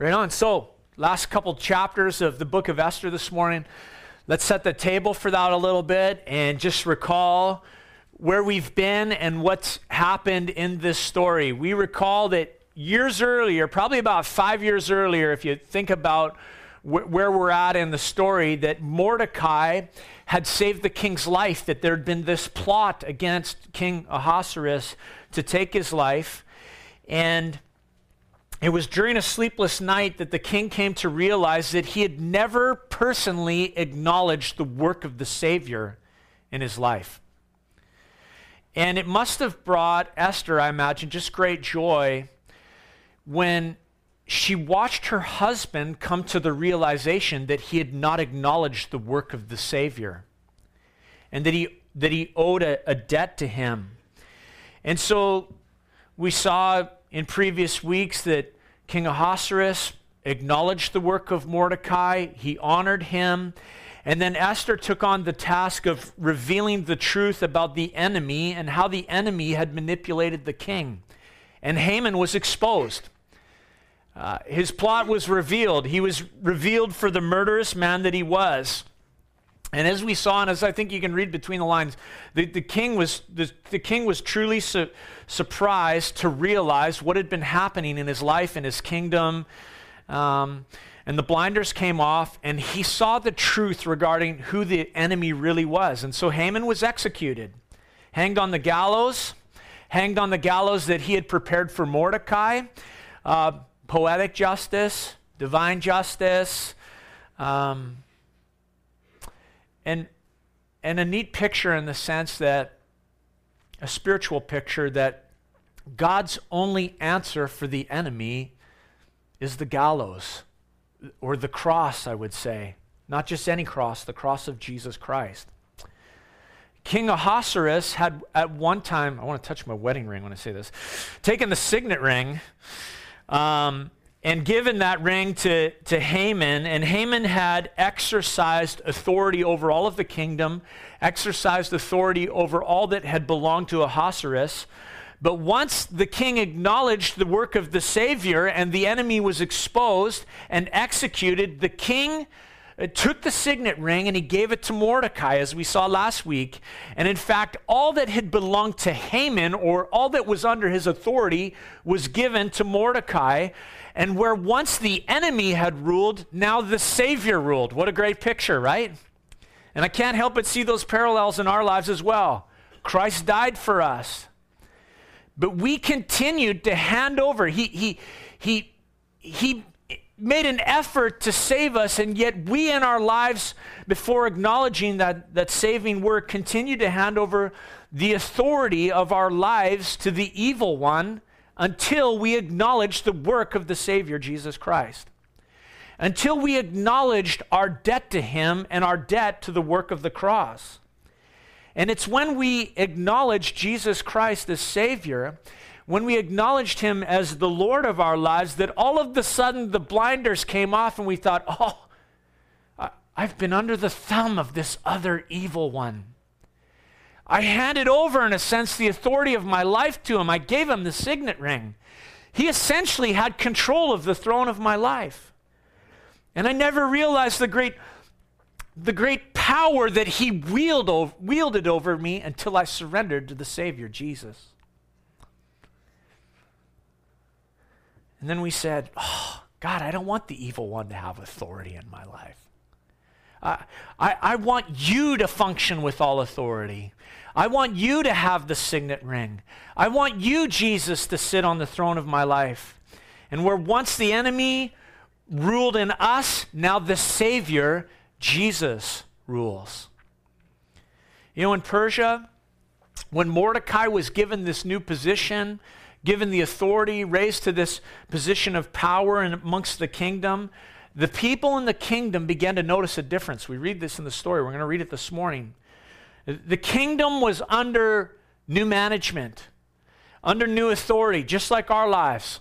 Right on. So, last couple chapters of the book of Esther this morning. Let's set the table for that a little bit and just recall where we've been and what's happened in this story. We recall that years earlier, probably about five years earlier, if you think about wh- where we're at in the story, that Mordecai had saved the king's life, that there had been this plot against King Ahasuerus to take his life. And it was during a sleepless night that the king came to realize that he had never personally acknowledged the work of the Savior in his life. And it must have brought Esther, I imagine, just great joy when she watched her husband come to the realization that he had not acknowledged the work of the Savior and that he, that he owed a, a debt to him. And so we saw in previous weeks that King Ahasuerus acknowledged the work of Mordecai, he honored him. And then Esther took on the task of revealing the truth about the enemy and how the enemy had manipulated the king. And Haman was exposed. Uh, his plot was revealed. He was revealed for the murderous man that he was. And as we saw, and as I think you can read between the lines, the, the king was the, the king was truly su- surprised to realize what had been happening in his life, in his kingdom. Um, and the blinders came off, and he saw the truth regarding who the enemy really was. And so Haman was executed, hanged on the gallows, hanged on the gallows that he had prepared for Mordecai. Uh, poetic justice, divine justice. Um, and, and a neat picture in the sense that, a spiritual picture that God's only answer for the enemy is the gallows or the cross, I would say. Not just any cross, the cross of Jesus Christ. King Ahasuerus had at one time, I want to touch my wedding ring when I say this, taken the signet ring um, and given that ring to, to Haman. And Haman had exercised authority over all of the kingdom, exercised authority over all that had belonged to Ahasuerus. But once the king acknowledged the work of the Savior and the enemy was exposed and executed, the king uh, took the signet ring and he gave it to Mordecai, as we saw last week. And in fact, all that had belonged to Haman, or all that was under his authority, was given to Mordecai. And where once the enemy had ruled, now the Savior ruled. What a great picture, right? And I can't help but see those parallels in our lives as well. Christ died for us. But we continued to hand over. He, he, he, he made an effort to save us, and yet we in our lives, before acknowledging that, that saving work, continue to hand over the authority of our lives to the evil one until we acknowledge the work of the Savior, Jesus Christ. Until we acknowledged our debt to Him and our debt to the work of the cross. And it's when we acknowledge Jesus Christ as Savior, when we acknowledged Him as the Lord of our lives, that all of the sudden the blinders came off and we thought, oh, I've been under the thumb of this other evil one. I handed over, in a sense, the authority of my life to him. I gave him the signet ring. He essentially had control of the throne of my life. And I never realized the great, the great power that he wield wielded over me until I surrendered to the Savior, Jesus. And then we said, Oh, God, I don't want the evil one to have authority in my life. I, I want you to function with all authority. I want you to have the signet ring. I want you, Jesus, to sit on the throne of my life. And where once the enemy ruled in us, now the Savior, Jesus, rules. You know, in Persia, when Mordecai was given this new position, given the authority, raised to this position of power amongst the kingdom, the people in the kingdom began to notice a difference. We read this in the story. We're going to read it this morning. The kingdom was under new management, under new authority, just like our lives.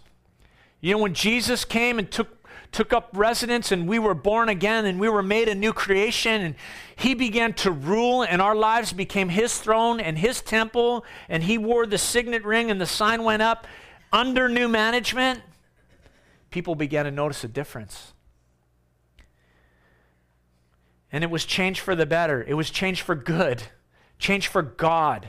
You know, when Jesus came and took took up residence and we were born again and we were made a new creation and he began to rule and our lives became his throne and his temple and he wore the signet ring and the sign went up under new management people began to notice a difference. And it was changed for the better, it was changed for good, changed for God.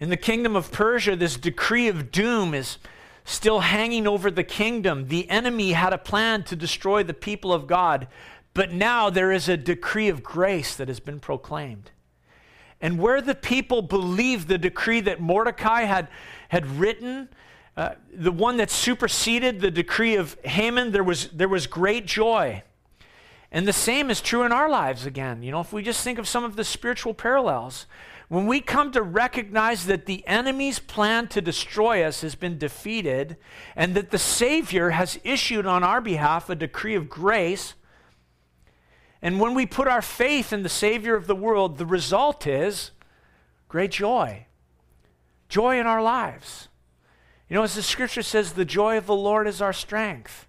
In the kingdom of Persia, this decree of doom is still hanging over the kingdom. The enemy had a plan to destroy the people of God, but now there is a decree of grace that has been proclaimed. And where the people believed the decree that Mordecai had, had written, uh, the one that superseded the decree of Haman, there was, there was great joy. And the same is true in our lives again. You know, if we just think of some of the spiritual parallels, when we come to recognize that the enemy's plan to destroy us has been defeated and that the Savior has issued on our behalf a decree of grace, and when we put our faith in the Savior of the world, the result is great joy. Joy in our lives. You know, as the scripture says, the joy of the Lord is our strength.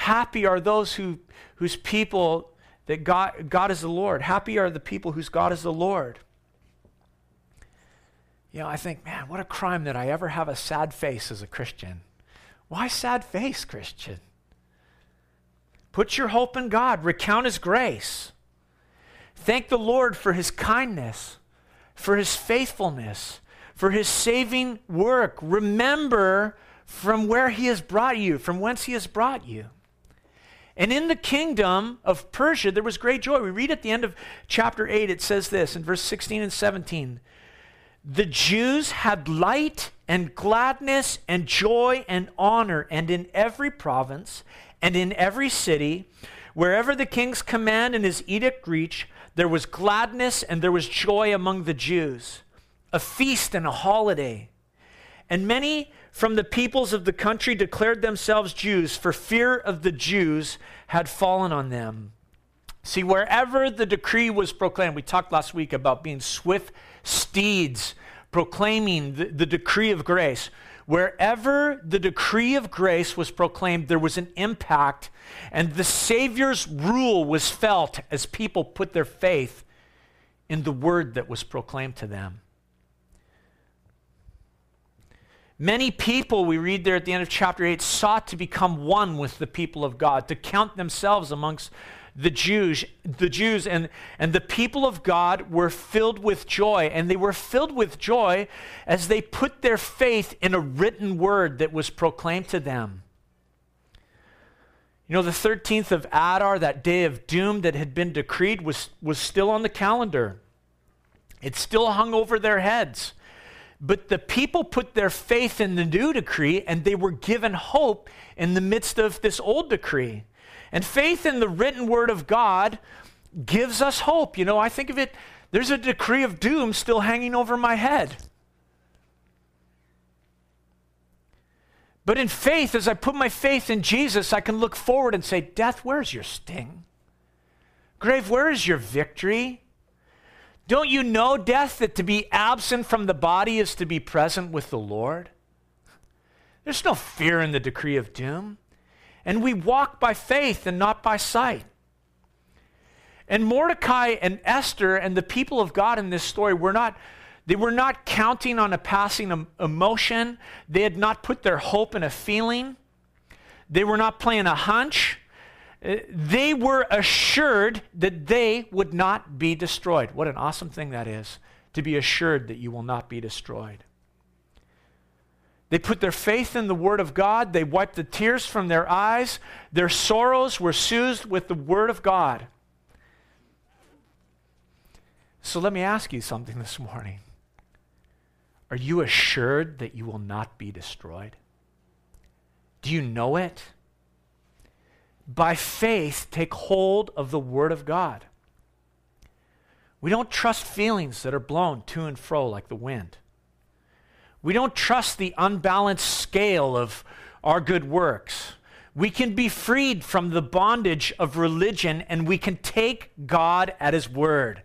Happy are those who, whose people that God, God is the Lord. Happy are the people whose God is the Lord. You know, I think, man, what a crime that I ever have a sad face as a Christian. Why sad face, Christian? Put your hope in God, recount His grace. Thank the Lord for His kindness, for His faithfulness, for His saving work. Remember from where He has brought you, from whence He has brought you. And in the kingdom of Persia, there was great joy. We read at the end of chapter 8, it says this in verse 16 and 17 the Jews had light and gladness and joy and honor, and in every province and in every city, wherever the king's command and his edict reached, there was gladness and there was joy among the Jews, a feast and a holiday. And many from the peoples of the country declared themselves Jews, for fear of the Jews had fallen on them. See, wherever the decree was proclaimed, we talked last week about being swift steeds proclaiming the, the, decree of grace. Wherever the decree of grace was proclaimed, there was an impact, and the Savior's rule was felt as people put their faith in the word that was proclaimed to them. Many people, we read there at the end of chapter 8, sought to become one with the people of God, to count themselves amongst the Jews, the Jews and, and the people of God were filled with joy, and they were filled with joy as they put their faith in a written word that was proclaimed to them. You know, the 13th of Adar, that day of doom that had been decreed, was, was still on the calendar. It still hung over their heads. But the people put their faith in the new decree, and they were given hope in the midst of this old decree. And faith in the written word of God gives us hope. You know, I think of it, there's a decree of doom still hanging over my head. But in faith, as I put my faith in Jesus, I can look forward and say, Death, where's your sting? Grave, where is your victory? Don't you know, death, that to be absent from the body is to be present with the Lord? There's no fear in the decree of doom. And we walk by faith and not by sight. And Mordecai and Esther and the people of God in this story were not they were not counting on a passing emotion. They had not put their hope in a feeling. They were not playing a hunch. They were assured that they would not be destroyed. What an awesome thing that is to be assured that you will not be destroyed. They put their faith in the Word of God. They wiped the tears from their eyes. Their sorrows were soothed with the Word of God. So let me ask you something this morning. Are you assured that you will not be destroyed? Do you know it? By faith, take hold of the Word of God. We don't trust feelings that are blown to and fro like the wind. We don't trust the unbalanced scale of our good works. We can be freed from the bondage of religion and we can take God at His word.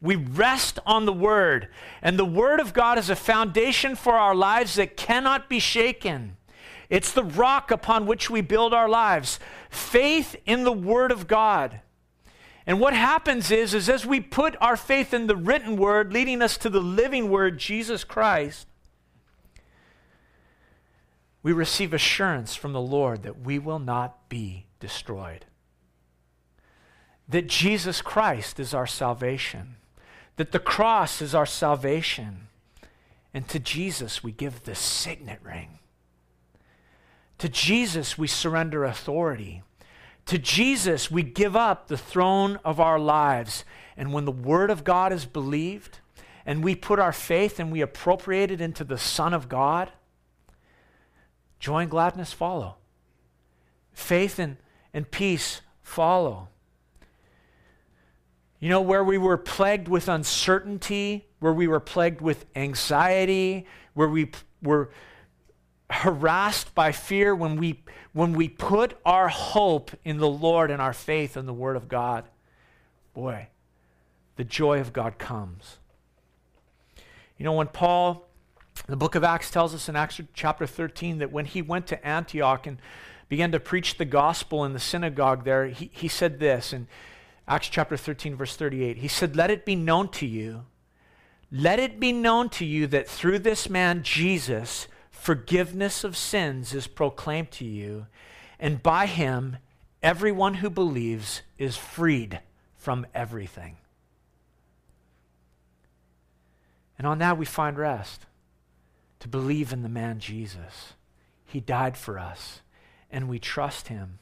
We rest on the Word, and the Word of God is a foundation for our lives that cannot be shaken. It's the rock upon which we build our lives. Faith in the Word of God. And what happens is, is as we put our faith in the written Word, leading us to the living Word, Jesus Christ, we receive assurance from the Lord that we will not be destroyed. That Jesus Christ is our salvation, that the cross is our salvation, and to Jesus we give the signet ring. To Jesus we surrender authority. To Jesus we give up the throne of our lives. And when the Word of God is believed, and we put our faith and we appropriate it into the Son of God, joy and gladness follow. Faith and, and peace follow. You know, where we were plagued with uncertainty, where we were plagued with anxiety, where we were harassed by fear, when we, when we put our hope in the Lord and our faith in the Word of God, boy, the joy of God comes. You know, when Paul, the book of Acts tells us in Acts chapter 13 that when he went to Antioch and began to preach the gospel in the synagogue there, he, he said this in Acts chapter 13, verse 38. He said, Let it be known to you, let it be known to you that through this man, Jesus, forgiveness of sins is proclaimed to you, and by him, everyone who believes is freed from everything. And on that we find rest to believe in the man Jesus. He died for us, and we trust him.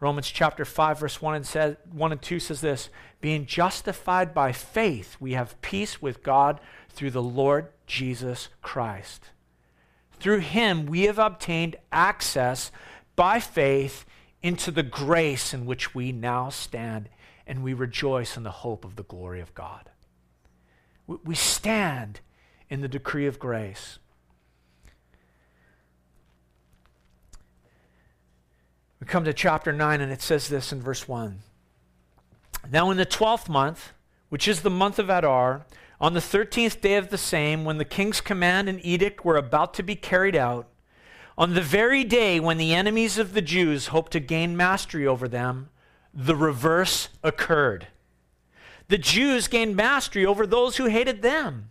Romans chapter 5, verse 1 and, says, 1 and 2 says this Being justified by faith, we have peace with God through the Lord Jesus Christ. Through him, we have obtained access by faith into the grace in which we now stand, and we rejoice in the hope of the glory of God. We stand in the decree of grace. We come to chapter 9, and it says this in verse 1. Now, in the twelfth month, which is the month of Adar, on the thirteenth day of the same, when the king's command and edict were about to be carried out, on the very day when the enemies of the Jews hoped to gain mastery over them, the reverse occurred the Jews gained mastery over those who hated them.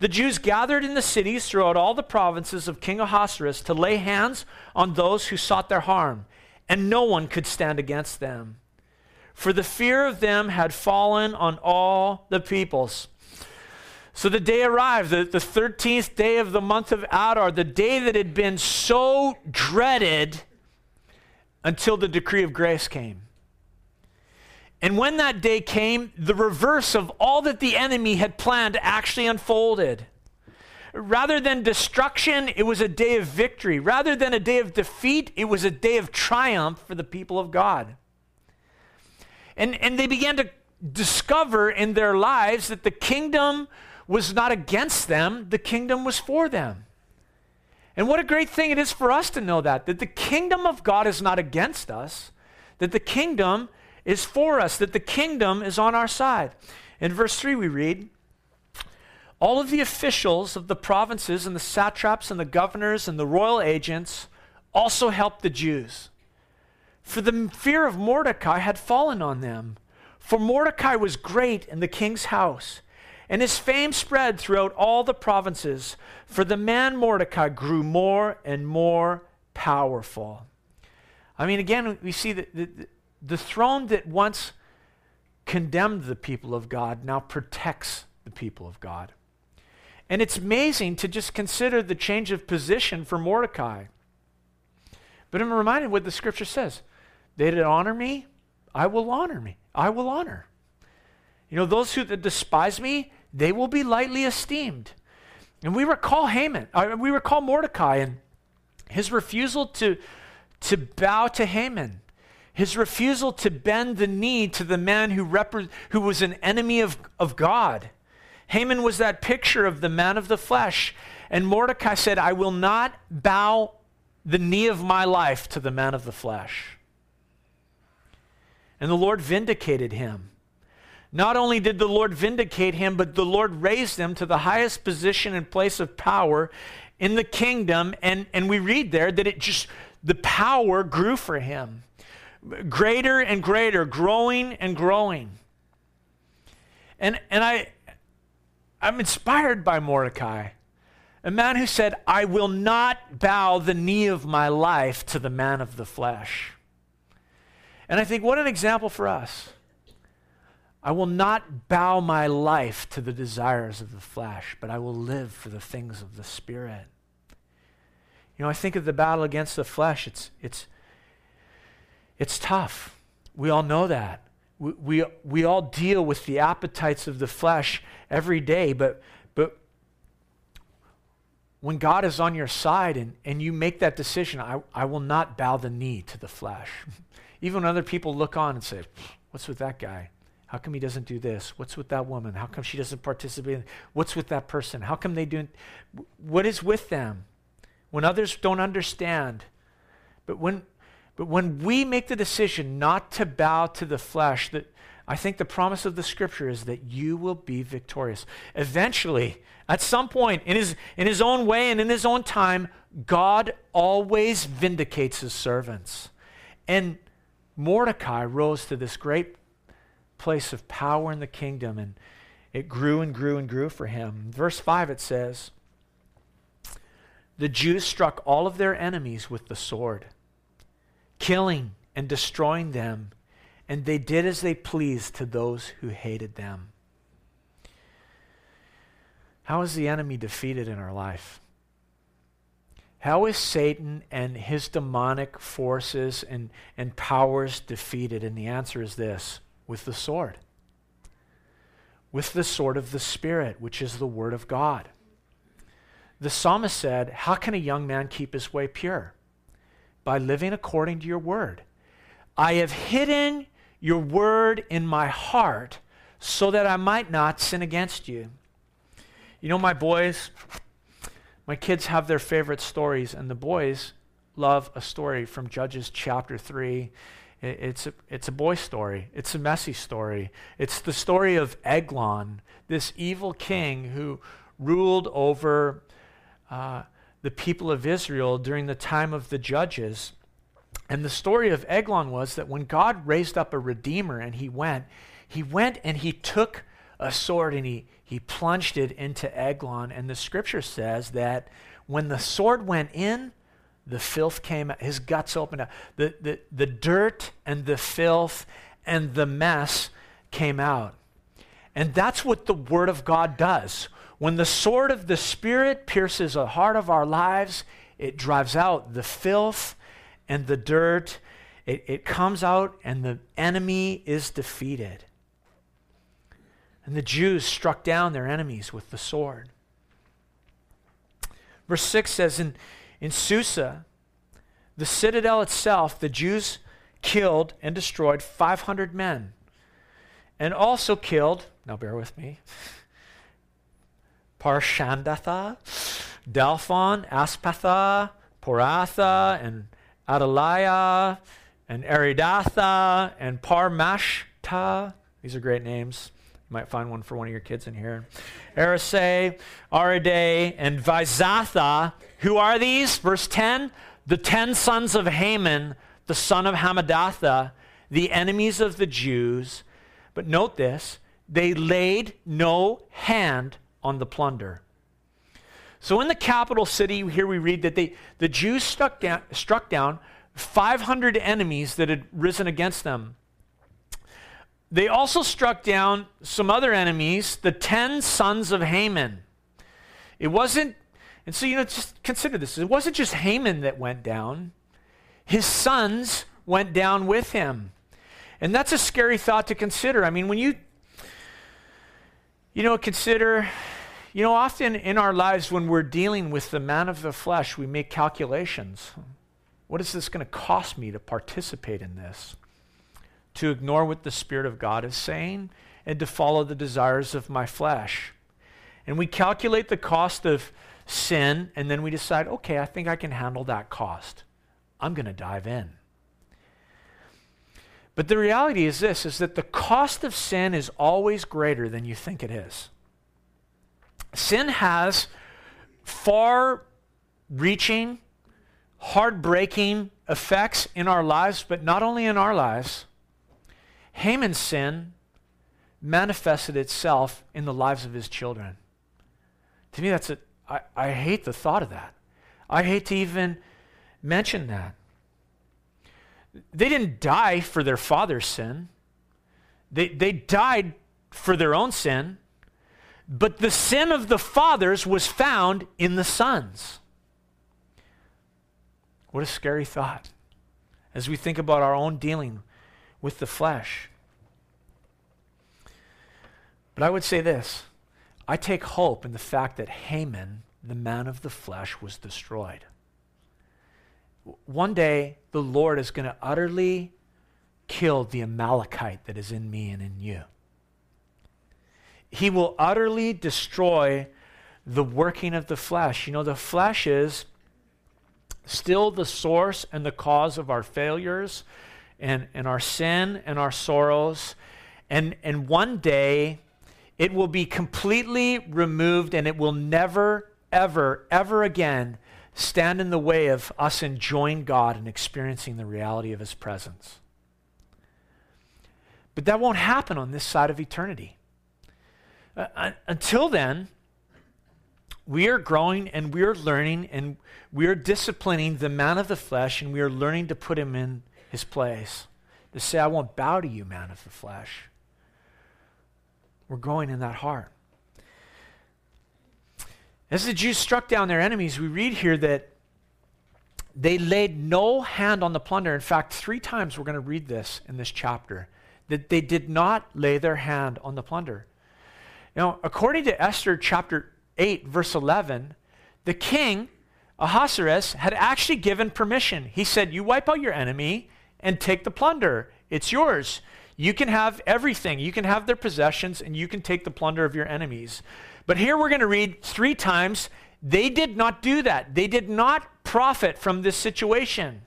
The Jews gathered in the cities throughout all the provinces of King Ahasuerus to lay hands on those who sought their harm, and no one could stand against them. For the fear of them had fallen on all the peoples. So the day arrived, the, the 13th day of the month of Adar, the day that had been so dreaded until the decree of grace came. And when that day came, the reverse of all that the enemy had planned actually unfolded. Rather than destruction, it was a day of victory. Rather than a day of defeat, it was a day of triumph for the people of God. And, and they began to discover in their lives that the kingdom was not against them, the kingdom was for them. And what a great thing it is for us to know that, that the kingdom of God is not against us, that the kingdom is for us, that the kingdom is on our side. In verse 3, we read, All of the officials of the provinces and the satraps and the governors and the royal agents also helped the Jews. For the fear of Mordecai had fallen on them. For Mordecai was great in the king's house, and his fame spread throughout all the provinces. For the man Mordecai grew more and more powerful. I mean, again, we see that the throne that once condemned the people of God now protects the people of God. And it's amazing to just consider the change of position for Mordecai. But I'm reminded what the scripture says they that honor me, I will honor me. I will honor. You know, those who despise me, they will be lightly esteemed. And we recall Haman, uh, we recall Mordecai and his refusal to, to bow to Haman his refusal to bend the knee to the man who, repre- who was an enemy of, of God. Haman was that picture of the man of the flesh. And Mordecai said, I will not bow the knee of my life to the man of the flesh. And the Lord vindicated him. Not only did the Lord vindicate him, but the Lord raised him to the highest position and place of power in the kingdom. And, and we read there that it just, the power grew for him greater and greater, growing and growing. And, and I, I'm inspired by Mordecai. A man who said, I will not bow the knee of my life to the man of the flesh. And I think, what an example for us. I will not bow my life to the desires of the flesh, but I will live for the things of the Spirit. You know, I think of the battle against the flesh. It's, it's, it's tough. We all know that. We, we, we all deal with the appetites of the flesh every day, but, but when God is on your side and, and you make that decision, I, I will not bow the knee to the flesh. Even when other people look on and say, What's with that guy? How come he doesn't do this? What's with that woman? How come she doesn't participate? What's with that person? How come they do? What is with them? When others don't understand. But when, but when we make the decision not to bow to the flesh, that I think the promise of the scripture is that you will be victorious. Eventually, at some point, in his, in his own way and in his own time, God always vindicates his servants. And Mordecai rose to this great place of power in the kingdom, and it grew and grew and grew for him. Verse 5, it says, The Jews struck all of their enemies with the sword, killing and destroying them, and they did as they pleased to those who hated them. How is the enemy defeated in our life? How is Satan and his demonic forces and, and powers defeated? And the answer is this with the sword. With the sword of the Spirit, which is the Word of God. The psalmist said, How can a young man keep his way pure? By living according to your word. I have hidden your word in my heart so that I might not sin against you. You know, my boys, my kids have their favorite stories, and the boys love a story from Judges chapter 3 it's a, it's a boy story. It's a messy story. It's the story of Eglon, this evil king who ruled over uh, the people of Israel during the time of the judges. And the story of Eglon was that when God raised up a redeemer and he went, he went and he took a sword and he, he plunged it into Eglon. And the scripture says that when the sword went in, the filth came out, his guts opened up. The, the, the dirt and the filth and the mess came out. And that's what the Word of God does. When the sword of the Spirit pierces the heart of our lives, it drives out the filth and the dirt. It, it comes out, and the enemy is defeated. And the Jews struck down their enemies with the sword. Verse 6 says, In in Susa, the citadel itself, the Jews killed and destroyed 500 men. And also killed, now bear with me, Parshandatha, Dalphon, Aspatha, Poratha, and Adalia, and Aridatha, and Parmashta. These are great names. Might find one for one of your kids in here. Arisai, Aridai, and Vaizatha. Who are these? Verse 10 The ten sons of Haman, the son of Hammedatha, the enemies of the Jews. But note this they laid no hand on the plunder. So in the capital city, here we read that they, the Jews struck down, struck down 500 enemies that had risen against them. They also struck down some other enemies, the 10 sons of Haman. It wasn't, and so, you know, just consider this. It wasn't just Haman that went down, his sons went down with him. And that's a scary thought to consider. I mean, when you, you know, consider, you know, often in our lives when we're dealing with the man of the flesh, we make calculations. What is this going to cost me to participate in this? To ignore what the Spirit of God is saying and to follow the desires of my flesh. And we calculate the cost of sin, and then we decide, okay, I think I can handle that cost. I'm going to dive in. But the reality is this is that the cost of sin is always greater than you think it is. Sin has far reaching, heartbreaking effects in our lives, but not only in our lives, Haman's sin manifested itself in the lives of his children. To me, that's a, I, I hate the thought of that. I hate to even mention that. They didn't die for their father's sin, they, they died for their own sin, but the sin of the fathers was found in the sons. What a scary thought as we think about our own dealing with the flesh. But I would say this I take hope in the fact that Haman, the man of the flesh, was destroyed. One day, the Lord is going to utterly kill the Amalekite that is in me and in you. He will utterly destroy the working of the flesh. You know, the flesh is still the source and the cause of our failures and, and our sin and our sorrows. And, and one day, it will be completely removed and it will never, ever, ever again stand in the way of us enjoying God and experiencing the reality of His presence. But that won't happen on this side of eternity. Uh, until then, we are growing and we are learning and we are disciplining the man of the flesh and we are learning to put him in his place. To say, I won't bow to you, man of the flesh. We're growing in that heart. As the Jews struck down their enemies, we read here that they laid no hand on the plunder. In fact, three times we're going to read this in this chapter that they did not lay their hand on the plunder. Now, according to Esther chapter 8, verse 11, the king, Ahasuerus, had actually given permission. He said, You wipe out your enemy and take the plunder, it's yours. You can have everything. You can have their possessions and you can take the plunder of your enemies. But here we're going to read three times they did not do that. They did not profit from this situation.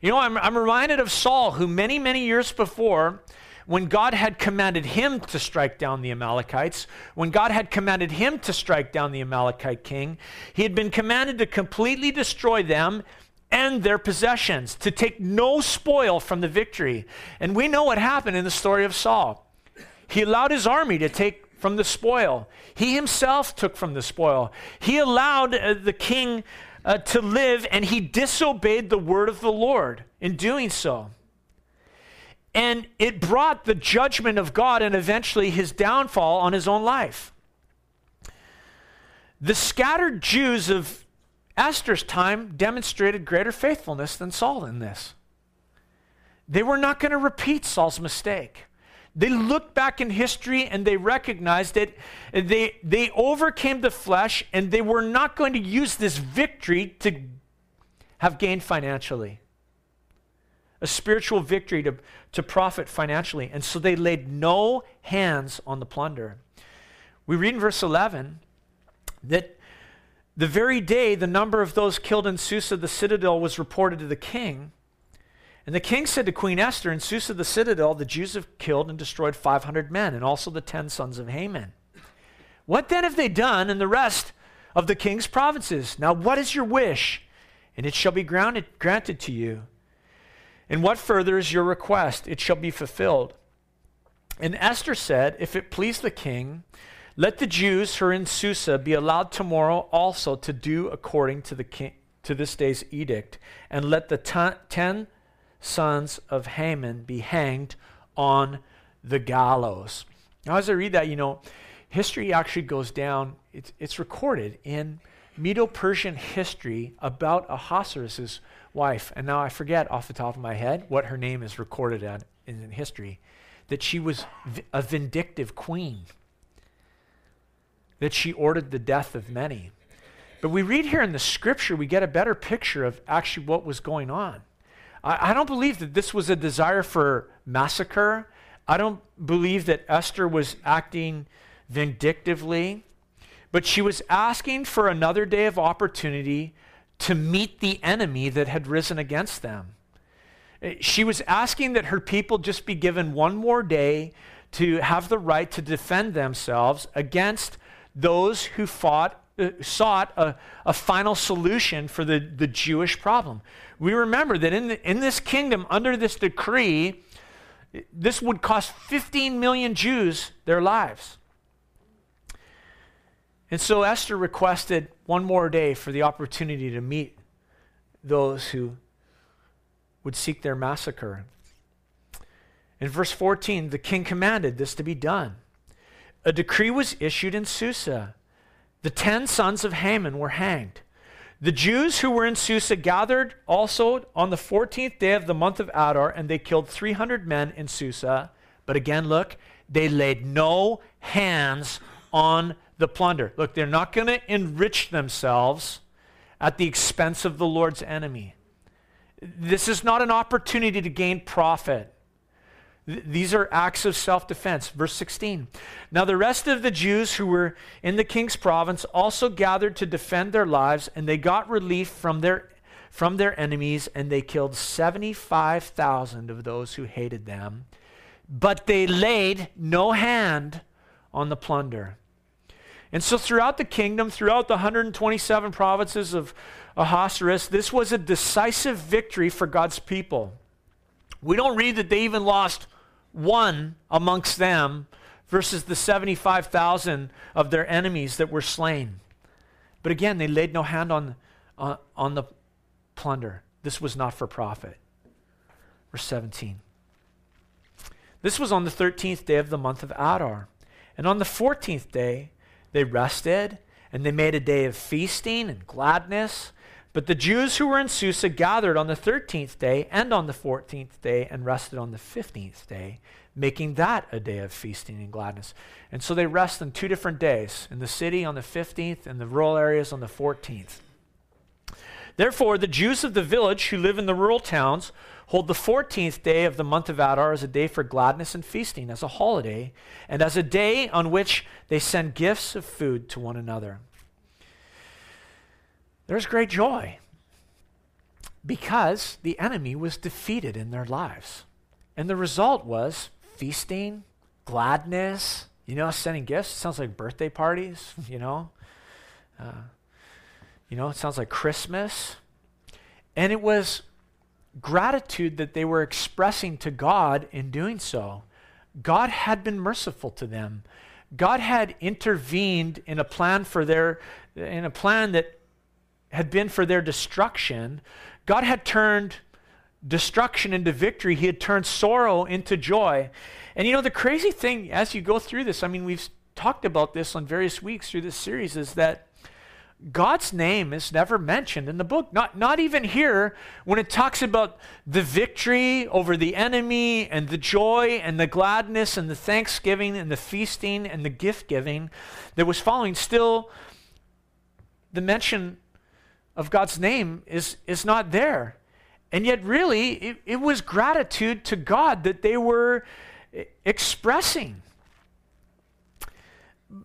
You know, I'm, I'm reminded of Saul, who many, many years before, when God had commanded him to strike down the Amalekites, when God had commanded him to strike down the Amalekite king, he had been commanded to completely destroy them and their possessions, to take no spoil from the victory. And we know what happened in the story of Saul. He allowed his army to take from the spoil, he himself took from the spoil. He allowed uh, the king uh, to live, and he disobeyed the word of the Lord in doing so. And it brought the judgment of God and eventually his downfall on his own life. The scattered Jews of Esther's time demonstrated greater faithfulness than Saul in this. They were not going to repeat Saul's mistake. They looked back in history and they recognized that they, they overcame the flesh and they were not going to use this victory to have gained financially. A spiritual victory to, to profit financially. And so they laid no hands on the plunder. We read in verse 11 that the very day the number of those killed in Susa, the citadel, was reported to the king. And the king said to Queen Esther, In Susa, the citadel, the Jews have killed and destroyed 500 men, and also the 10 sons of Haman. What then have they done in the rest of the king's provinces? Now, what is your wish? And it shall be granted, granted to you. And what further is your request? It shall be fulfilled. And Esther said, If it please the king, let the Jews who are in Susa be allowed tomorrow also to do according to, the king, to this day's edict, and let the ten sons of Haman be hanged on the gallows. Now, as I read that, you know, history actually goes down, it's, it's recorded in Medo Persian history about Ahasuerus' wife. And now I forget off the top of my head what her name is recorded in, in history that she was a vindictive queen that she ordered the death of many. But we read here in the scripture, we get a better picture of actually what was going on. I, I don't believe that this was a desire for massacre. I don't believe that Esther was acting vindictively, but she was asking for another day of opportunity to meet the enemy that had risen against them. She was asking that her people just be given one more day to have the right to defend themselves against those who fought, uh, sought a, a final solution for the, the Jewish problem. We remember that in, the, in this kingdom, under this decree, this would cost 15 million Jews their lives. And so Esther requested one more day for the opportunity to meet those who would seek their massacre. In verse 14, the king commanded this to be done. A decree was issued in Susa. The ten sons of Haman were hanged. The Jews who were in Susa gathered also on the 14th day of the month of Adar, and they killed 300 men in Susa. But again, look, they laid no hands on the plunder. Look, they're not going to enrich themselves at the expense of the Lord's enemy. This is not an opportunity to gain profit. These are acts of self defense. Verse 16. Now, the rest of the Jews who were in the king's province also gathered to defend their lives, and they got relief from their, from their enemies, and they killed 75,000 of those who hated them. But they laid no hand on the plunder. And so, throughout the kingdom, throughout the 127 provinces of Ahasuerus, this was a decisive victory for God's people. We don't read that they even lost one amongst them versus the 75,000 of their enemies that were slain. But again, they laid no hand on, on, on the plunder. This was not for profit. Verse 17. This was on the 13th day of the month of Adar. And on the 14th day, they rested and they made a day of feasting and gladness but the Jews who were in Susa gathered on the 13th day and on the 14th day and rested on the 15th day, making that a day of feasting and gladness. And so they rest on two different days in the city on the 15th and the rural areas on the 14th. Therefore, the Jews of the village who live in the rural towns hold the 14th day of the month of Adar as a day for gladness and feasting, as a holiday, and as a day on which they send gifts of food to one another there's great joy because the enemy was defeated in their lives. And the result was feasting, gladness, you know, sending gifts. Sounds like birthday parties, you know. Uh, you know, it sounds like Christmas. And it was gratitude that they were expressing to God in doing so. God had been merciful to them. God had intervened in a plan for their in a plan that had been for their destruction, God had turned destruction into victory. He had turned sorrow into joy. And you know, the crazy thing as you go through this, I mean, we've talked about this on various weeks through this series, is that God's name is never mentioned in the book. Not, not even here when it talks about the victory over the enemy and the joy and the gladness and the thanksgiving and the feasting and the gift giving that was following. Still, the mention of God's name is, is not there. And yet, really, it, it was gratitude to God that they were expressing.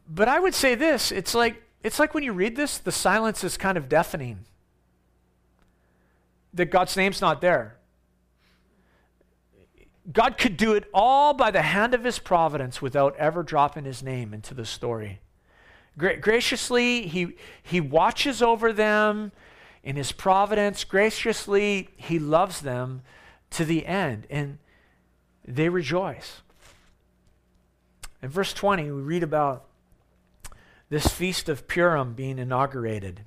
But I would say this it's like, it's like when you read this, the silence is kind of deafening. That God's name's not there. God could do it all by the hand of his providence without ever dropping his name into the story. Gra- graciously, he, he watches over them. In his providence, graciously, he loves them to the end, and they rejoice. In verse 20, we read about this feast of Purim being inaugurated.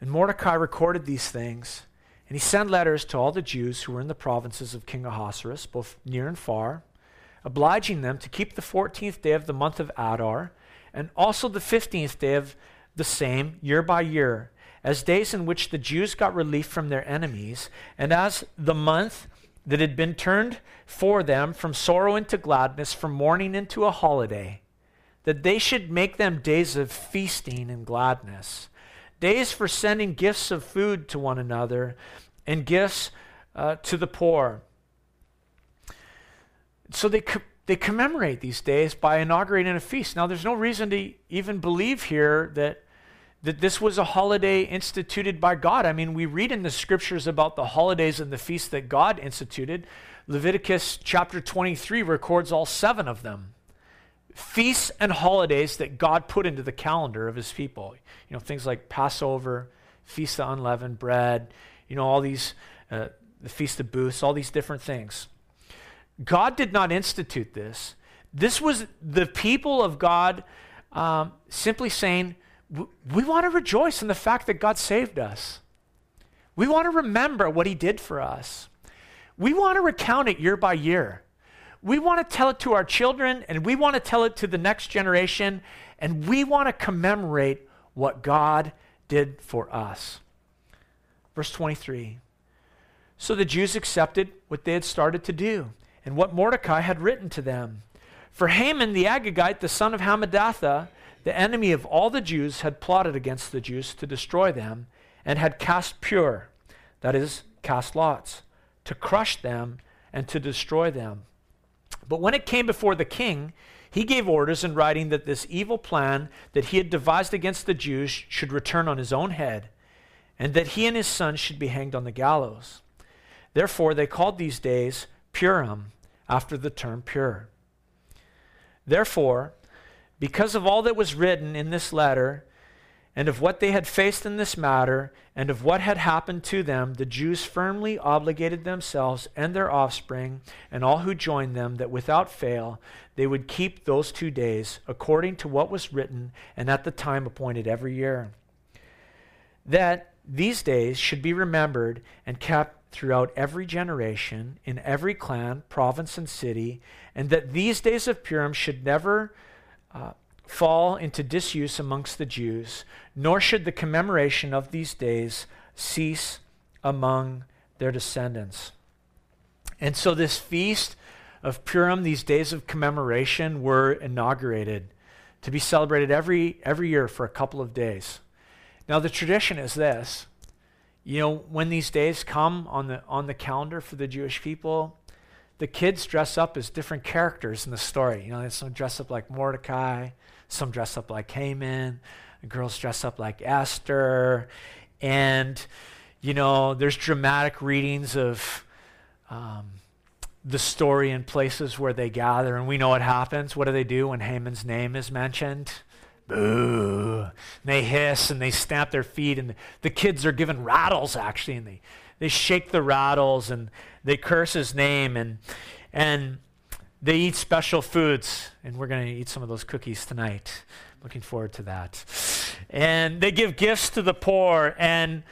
And Mordecai recorded these things, and he sent letters to all the Jews who were in the provinces of King Ahasuerus, both near and far obliging them to keep the 14th day of the month of Adar and also the 15th day of the same year by year, as days in which the Jews got relief from their enemies, and as the month that had been turned for them from sorrow into gladness, from mourning into a holiday, that they should make them days of feasting and gladness, days for sending gifts of food to one another and gifts uh, to the poor so they, co- they commemorate these days by inaugurating a feast. Now, there's no reason to even believe here that, that this was a holiday instituted by God. I mean, we read in the scriptures about the holidays and the feasts that God instituted. Leviticus chapter 23 records all seven of them. Feasts and holidays that God put into the calendar of his people. You know, things like Passover, Feast of Unleavened Bread, you know, all these, uh, the Feast of Booths, all these different things. God did not institute this. This was the people of God um, simply saying, we want to rejoice in the fact that God saved us. We want to remember what he did for us. We want to recount it year by year. We want to tell it to our children and we want to tell it to the next generation and we want to commemorate what God did for us. Verse 23. So the Jews accepted what they had started to do and what Mordecai had written to them. For Haman the Agagite, the son of Hammedatha, the enemy of all the Jews, had plotted against the Jews to destroy them and had cast pur, that is, cast lots, to crush them and to destroy them. But when it came before the king, he gave orders in writing that this evil plan that he had devised against the Jews should return on his own head, and that he and his sons should be hanged on the gallows. Therefore, they called these days Purim, after the term Pur. Therefore, because of all that was written in this letter, and of what they had faced in this matter, and of what had happened to them, the Jews firmly obligated themselves and their offspring, and all who joined them, that without fail they would keep those two days, according to what was written and at the time appointed every year. That these days should be remembered and kept throughout every generation, in every clan, province, and city, and that these days of Purim should never uh, fall into disuse amongst the Jews, nor should the commemoration of these days cease among their descendants. And so, this feast of Purim, these days of commemoration, were inaugurated to be celebrated every, every year for a couple of days. Now, the tradition is this you know, when these days come on the, on the calendar for the Jewish people, the kids dress up as different characters in the story. You know, some dress up like Mordecai, some dress up like Haman. The girls dress up like Esther. And, you know, there's dramatic readings of um, the story in places where they gather. And we know what happens. What do they do when Haman's name is mentioned? Boo. And they hiss and they stamp their feet. And the, the kids are given rattles, actually. And they, they shake the rattles and they curse his name. And, and they eat special foods, and we're going to eat some of those cookies tonight. Looking forward to that. And they give gifts to the poor, and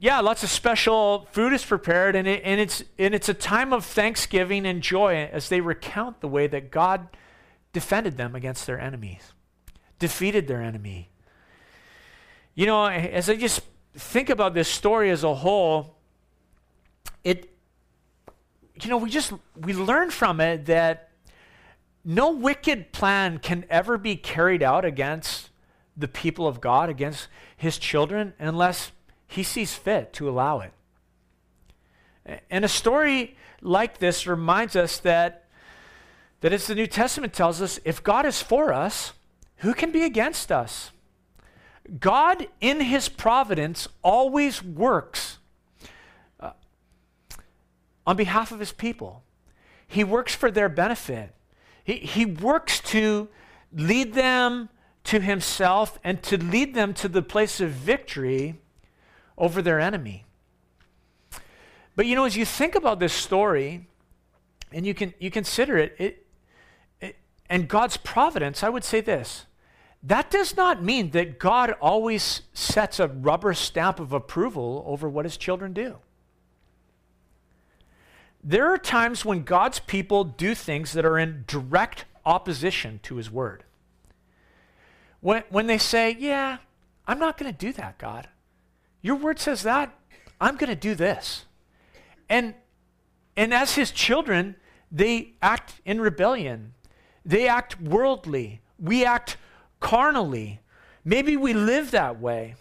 yeah, lots of special food is prepared, and, it, and, it's, and it's a time of thanksgiving and joy as they recount the way that God defended them against their enemies, defeated their enemy. You know, as I just think about this story as a whole, it, you know, we just we learn from it that no wicked plan can ever be carried out against the people of God, against his children, unless he sees fit to allow it. And a story like this reminds us that, that as the New Testament tells us, if God is for us, who can be against us? God, in his providence, always works on behalf of his people. He works for their benefit. He, he works to lead them to himself and to lead them to the place of victory over their enemy. But you know, as you think about this story and you can you consider it, it, it and God's providence, I would say this. That does not mean that God always sets a rubber stamp of approval over what his children do. There are times when God's people do things that are in direct opposition to his word. When, when they say, Yeah, I'm not going to do that, God. Your word says that. I'm going to do this. And, and as his children, they act in rebellion. They act worldly. We act carnally. Maybe we live that way.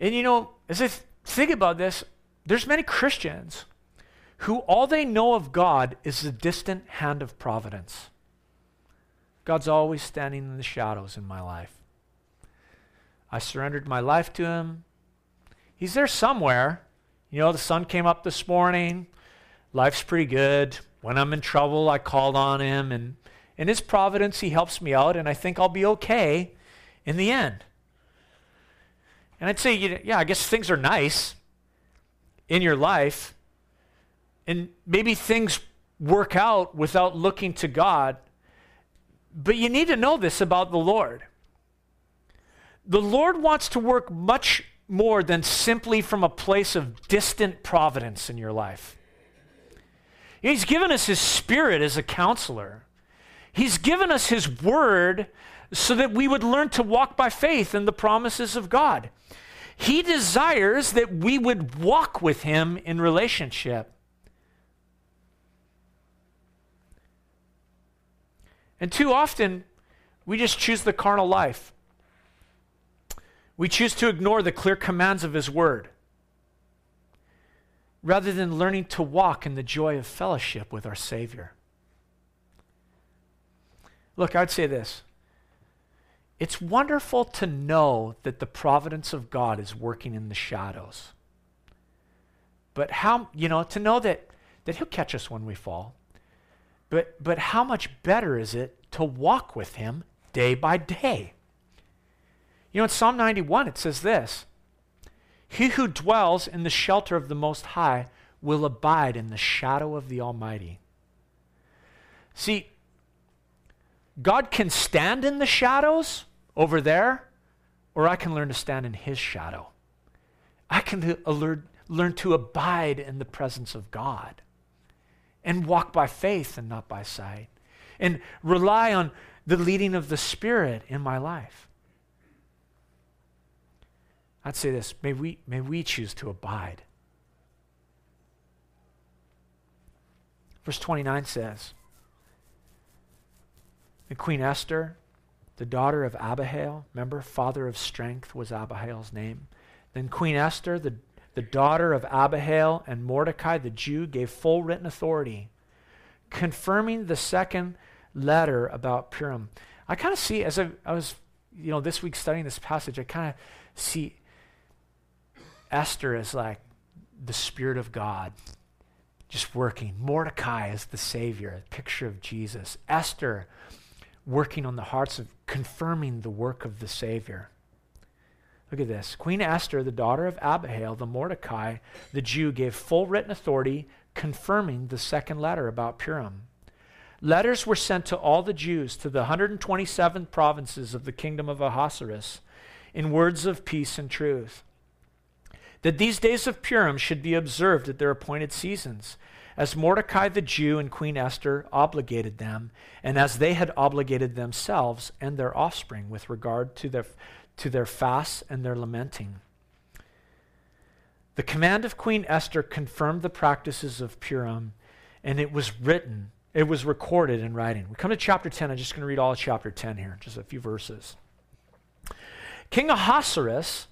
And you know, as I think about this, there's many Christians who all they know of God is the distant hand of providence. God's always standing in the shadows in my life. I surrendered my life to Him. He's there somewhere. You know, the sun came up this morning. Life's pretty good. When I'm in trouble, I called on Him, and in His providence, He helps me out, and I think I'll be okay in the end. And I'd say, yeah, I guess things are nice in your life, and maybe things work out without looking to God. But you need to know this about the Lord. The Lord wants to work much more than simply from a place of distant providence in your life. He's given us His Spirit as a counselor. He's given us His Word so that we would learn to walk by faith in the promises of God. He desires that we would walk with Him in relationship. And too often, we just choose the carnal life. We choose to ignore the clear commands of His Word rather than learning to walk in the joy of fellowship with our Savior. Look, I'd say this. It's wonderful to know that the providence of God is working in the shadows. But how, you know, to know that, that He'll catch us when we fall. But, but how much better is it to walk with Him day by day? You know, in Psalm 91, it says this He who dwells in the shelter of the Most High will abide in the shadow of the Almighty. See, God can stand in the shadows over there, or I can learn to stand in His shadow. I can learn to abide in the presence of God and walk by faith and not by sight, and rely on the leading of the Spirit in my life. I'd say this may we, may we choose to abide. Verse 29 says, and Queen Esther, the daughter of Abihail, remember, father of strength was Abihail's name. Then Queen Esther, the, the daughter of Abihail, and Mordecai the Jew gave full written authority, confirming the second letter about Purim. I kind of see, as I, I was, you know, this week studying this passage, I kind of see Esther as like the Spirit of God just working. Mordecai as the Savior, a picture of Jesus. Esther working on the hearts of confirming the work of the Savior. Look at this. Queen Esther, the daughter of Abihail, the Mordecai, the Jew, gave full written authority confirming the second letter about Purim. Letters were sent to all the Jews, to the 127 provinces of the kingdom of Ahasuerus, in words of peace and truth. That these days of Purim should be observed at their appointed seasons, as Mordecai the Jew and Queen Esther obligated them, and as they had obligated themselves and their offspring with regard to their, to their fasts and their lamenting. The command of Queen Esther confirmed the practices of Purim, and it was written, it was recorded in writing. We come to chapter 10. I'm just going to read all of chapter 10 here, just a few verses. King Ahasuerus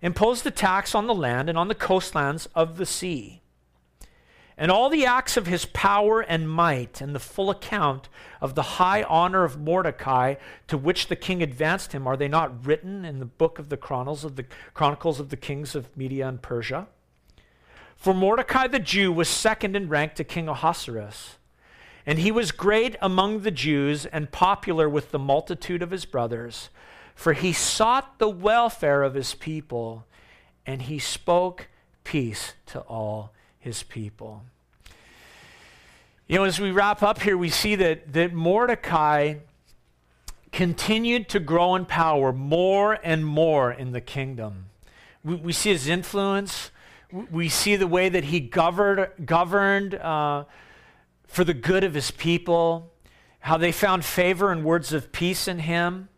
imposed a tax on the land and on the coastlands of the sea and all the acts of his power and might, and the full account of the high honor of Mordecai to which the king advanced him, are they not written in the book of the Chronicles of the, Chronicles of the kings of Media and Persia? For Mordecai the Jew was second in rank to King Ahasuerus, and he was great among the Jews and popular with the multitude of his brothers, for he sought the welfare of his people, and he spoke peace to all his people. You know, as we wrap up here, we see that, that Mordecai continued to grow in power more and more in the kingdom. We, we see his influence. We see the way that he governed, governed uh, for the good of his people, how they found favor and words of peace in him.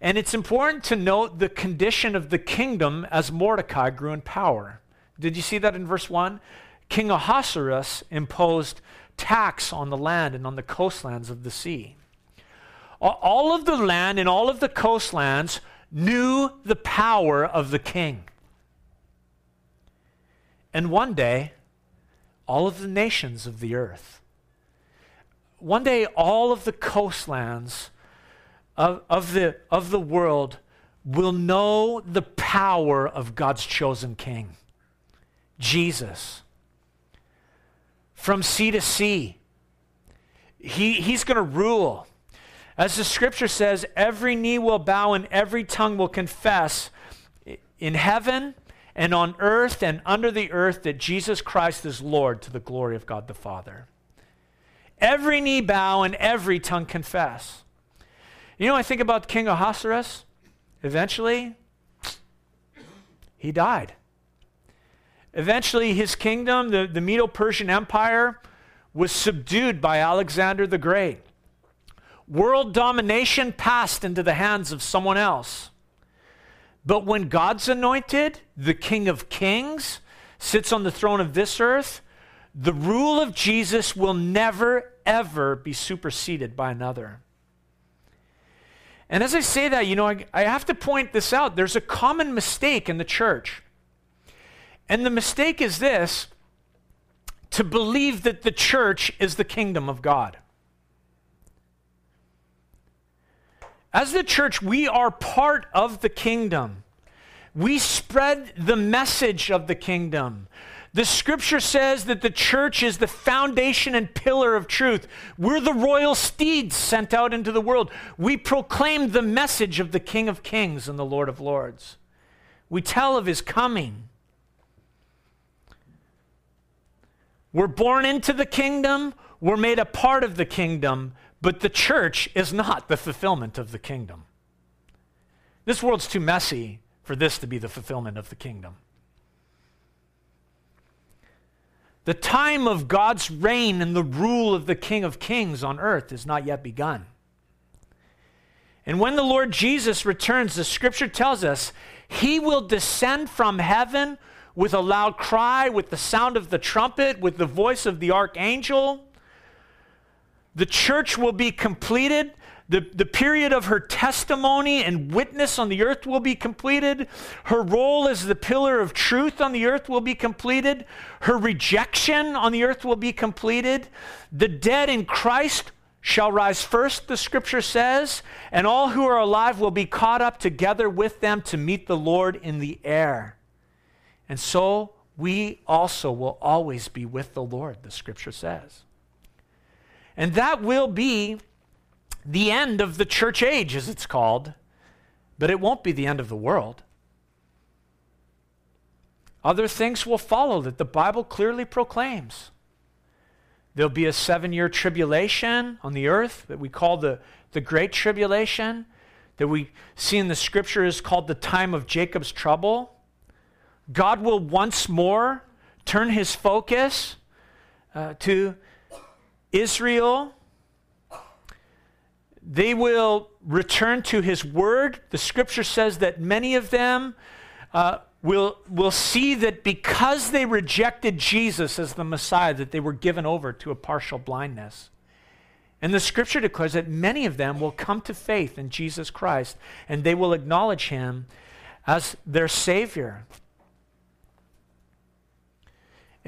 And it's important to note the condition of the kingdom as Mordecai grew in power. Did you see that in verse 1? King Ahasuerus imposed tax on the land and on the coastlands of the sea. All of the land and all of the coastlands knew the power of the king. And one day, all of the nations of the earth, one day, all of the coastlands of, of, the, of the world will know the power of God's chosen king, Jesus from sea to sea. He, he's going to rule. As the scripture says, every knee will bow and every tongue will confess in heaven and on earth and under the earth that Jesus Christ is Lord to the glory of God the Father. every knee bow and every tongue confess. You know, I think about King Ahasuerus. Eventually, he died. Eventually, his kingdom, the, the Medo Persian Empire, was subdued by Alexander the Great. World domination passed into the hands of someone else. But when God's anointed, the King of Kings, sits on the throne of this earth, the rule of Jesus will never, ever be superseded by another. And as I say that, you know, I, I, have to point this out. There's a common mistake in the church. And the mistake is this to believe that the church is the kingdom of God. As the church, we are part of the kingdom. We spread the message of the kingdom. The scripture says that the church is the foundation and pillar of truth. We're the royal steeds sent out into the world. We proclaim the message of the King of Kings and the Lord of Lords. We tell of his coming. We're born into the kingdom, we're made a part of the kingdom, but the church is not the fulfillment of the kingdom. This world's too messy for this to be the fulfillment of the kingdom. The time of God's reign and the rule of the King of Kings on earth is not yet begun. And when the Lord Jesus returns, the scripture tells us he will descend from heaven with a loud cry, with the sound of the trumpet, with the voice of the archangel. The church will be completed. The, the period of her testimony and witness on the earth will be completed. Her role as the pillar of truth on the earth will be completed. Her rejection on the earth will be completed. The dead in Christ shall rise first, the scripture says, and all who are alive will be caught up together with them to meet the Lord in the air. And so we also will always be with the Lord, the scripture says. And that will be the end of the church age, as it's called, but it won't be the end of the world. Other things will follow that the Bible clearly proclaims. There'll be a seven year tribulation on the earth that we call the, the Great Tribulation, that we see in the scripture is called the time of Jacob's trouble. God will once more turn his focus uh, to Israel, they will return to his word. The scripture says that many of them uh, will, will see that because they rejected Jesus as the Messiah, that they were given over to a partial blindness. And the scripture declares that many of them will come to faith in Jesus Christ and they will acknowledge him as their Savior.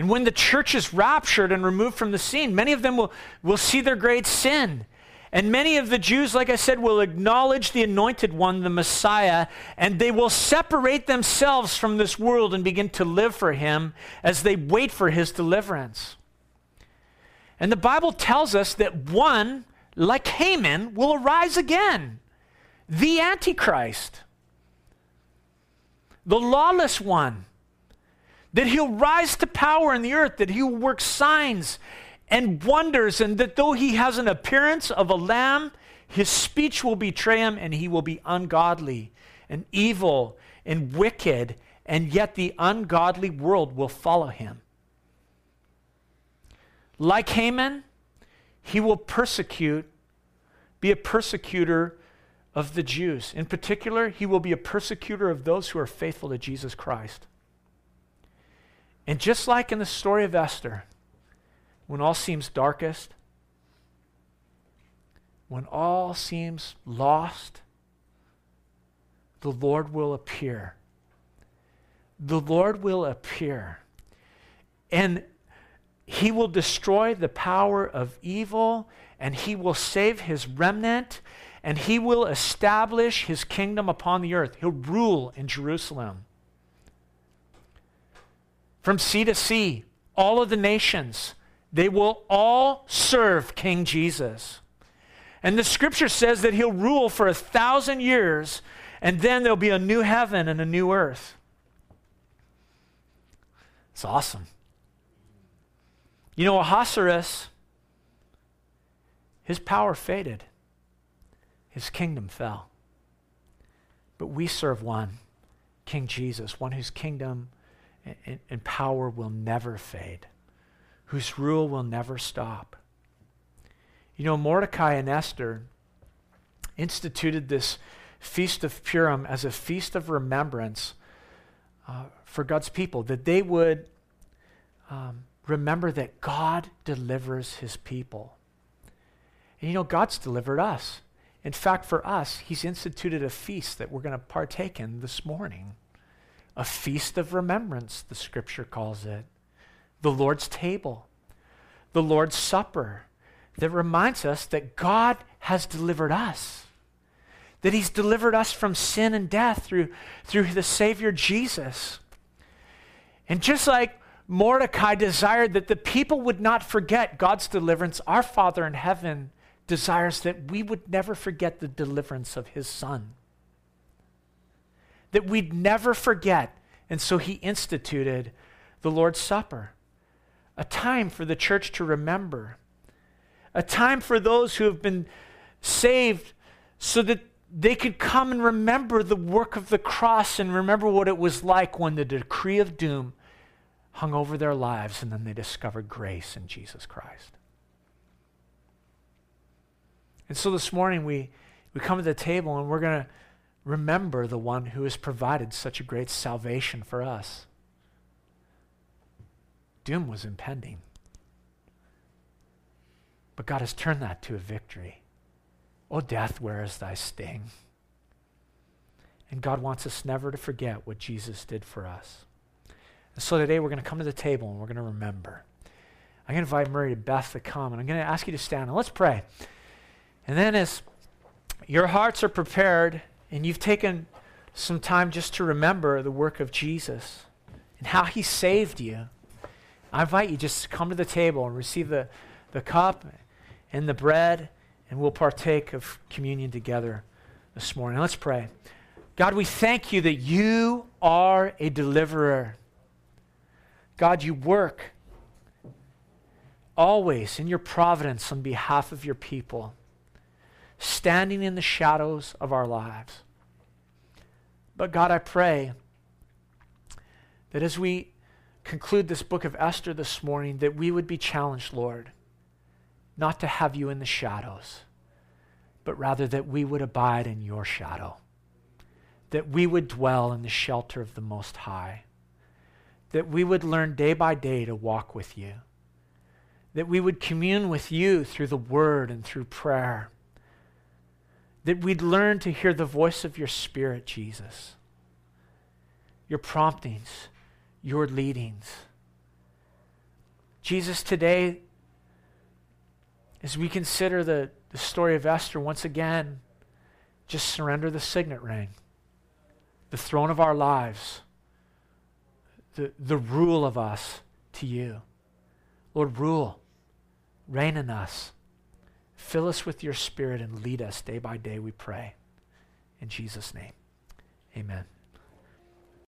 And when the church is raptured and removed from the scene, many of them will, will see their great sin. And many of the Jews, like I said, will acknowledge the anointed one, the Messiah, and they will separate themselves from this world and begin to live for him as they wait for his deliverance. And the Bible tells us that one, like Haman, will arise again the Antichrist, the lawless one that he'll rise to power in the earth, that he will work signs and wonders, and that though he has an appearance of a lamb, his speech will betray him, and he will be ungodly and evil and wicked, and yet the ungodly world will follow him. Like Haman, he will persecute, be a persecutor of the Jews. In particular, he will be a persecutor of those who are faithful to Jesus Christ. And just like in the story of Esther, when all seems darkest, when all seems lost, the Lord will appear. The Lord will appear. And he will destroy the power of evil, and he will save his remnant, and he will establish his kingdom upon the earth. He'll rule in Jerusalem from sea to sea, all of the nations, they will all serve King Jesus. And the scripture says that he'll rule for a thousand years, and then there'll be a new heaven and a new earth. It's awesome. You know, Ahasuerus his power faded, his kingdom fell. But we serve one, King Jesus, one whose kingdom and, and power will never fade, whose rule will never stop. You know, Mordecai and Esther instituted this Feast of Purim as a feast of remembrance uh, for God's people, that they would um, remember that God delivers his people. And you know, God's delivered us. In fact, for us, he's instituted a feast that we're going to partake in this morning. A feast of remembrance, the scripture calls it. The Lord's table, the Lord's supper, that reminds us that God has delivered us that he's delivered us from sin and death through, through the Savior Jesus. And just like Mordecai desired that the people would not forget God's deliverance, our Father in heaven desires that we would never forget the deliverance of his Son. That we'd never forget. And so he instituted the Lord's Supper, a time for the church to remember, a time for those who have been saved so that they could come and remember the work of the cross and remember what it was like when the decree of doom hung over their lives and then they discovered grace in Jesus Christ. And so this morning we, we come to the table and we're going to remember the one who has provided such a great salvation for us. Doom was impending. But God has turned that to a victory. O death, where is thy sting? And God wants us never to forget what Jesus did for us. And so today we're going to come to the table and we're going to remember. I'm going to invite Murray and Beth to come, and I'm going to ask you to stand and let's pray. And then, as your hearts are prepared and you've taken some time just to remember the work of Jesus and how he saved you, I invite you just to come to the table and receive the, the cup and the bread and we'll partake of communion together this morning. Let's pray. God, we thank you that you are a deliverer. God, you work always in your providence on behalf of your people, standing in the shadows of our lives. But God, I pray that as we conclude this book of Esther this morning, that we would be challenged, Lord not to have you in the shadows, but rather that we would abide in your shadow, that we would dwell in the shelter of the Most High, that we would learn day by day to walk with you, that we would commune with you through the word and through prayer, that we'd learn to hear the voice of your Spirit, Jesus, your promptings, your leadings. Jesus, today, as we consider the, the story of Esther once again, just surrender the signet ring, the throne of our lives, the, the rule of us to you. Lord, rule, reign in us. Fill us with your spirit and lead us day by day, we pray. In Jesus' name, amen.